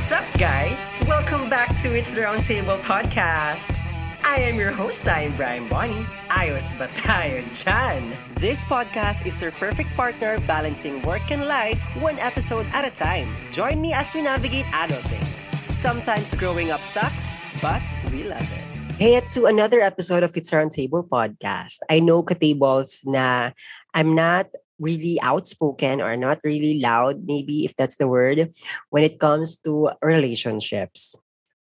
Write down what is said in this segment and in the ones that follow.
What's up, guys? Welcome back to It's the Roundtable podcast. I am your host, I'm Brian Bonnie. Ayos ba dyan? This podcast is your perfect partner balancing work and life one episode at a time. Join me as we navigate adulting. Sometimes growing up sucks, but we love it. Hey, it's to another episode of It's Roundtable podcast. I know, Katables, na I'm not really outspoken or not really loud, maybe if that's the word, when it comes to relationships.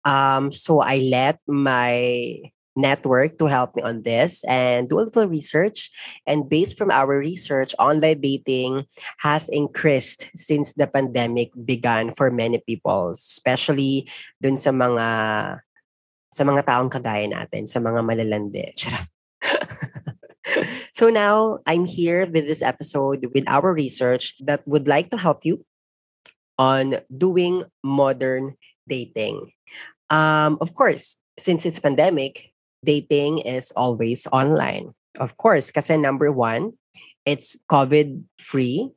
Um, so I let my network to help me on this and do a little research. And based from our research, online dating has increased since the pandemic began for many people, especially dun sa mga sa mga taong kagaya natin, sa mga malalande. Charot. So now I'm here with this episode with our research that would like to help you on doing modern dating. Um, of course, since it's pandemic, dating is always online. Of course, kasi number one, it's COVID free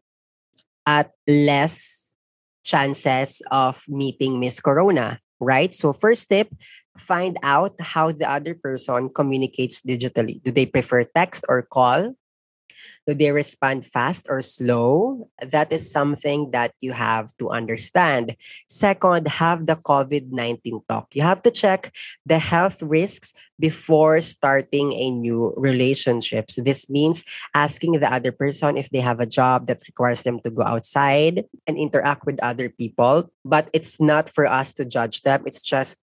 at less chances of meeting Miss Corona, right? So first tip, find out how the other person communicates digitally. Do they prefer text or call? Do they respond fast or slow? That is something that you have to understand. Second, have the COVID 19 talk. You have to check the health risks before starting a new relationship. So this means asking the other person if they have a job that requires them to go outside and interact with other people. But it's not for us to judge them. It's just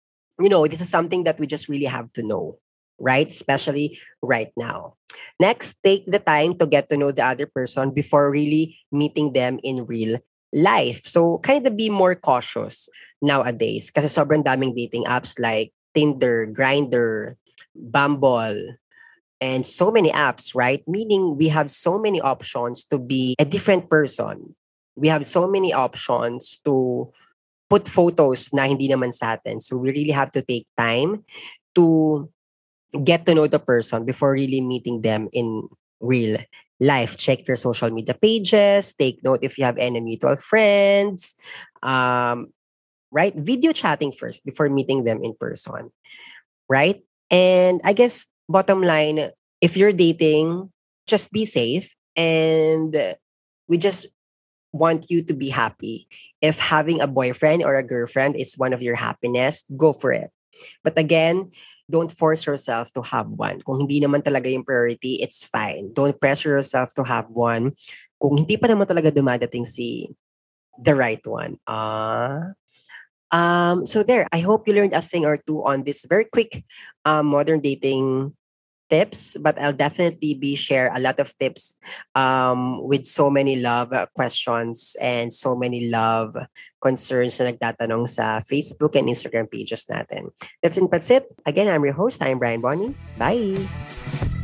you know, this is something that we just really have to know, right? Especially right now. Next, take the time to get to know the other person before really meeting them in real life. So, kind of be more cautious nowadays kasi sobrang daming dating apps like Tinder, Grindr, Bumble, and so many apps, right? Meaning we have so many options to be a different person. We have so many options to put photos na hindi naman sa atin. So we really have to take time to get to know the person before really meeting them in real life. Check their social media pages. Take note if you have any mutual friends. Um, right? Video chatting first before meeting them in person. Right? And I guess bottom line, if you're dating, just be safe and we just want you to be happy. If having a boyfriend or a girlfriend is one of your happiness, go for it. But again, don't force yourself to have one. Kung hindi naman talaga yung priority, it's fine. Don't pressure yourself to have one. Kung hindi pa naman talaga dumadating si the right one. Uh, um, so there, I hope you learned a thing or two on this very quick um, modern dating tips, but I'll definitely be share a lot of tips um, with so many love questions and so many love concerns na nagtatanong sa Facebook and Instagram pages natin. That's in Patsit. Again, I'm your host. I'm Brian Bonnie. Bye!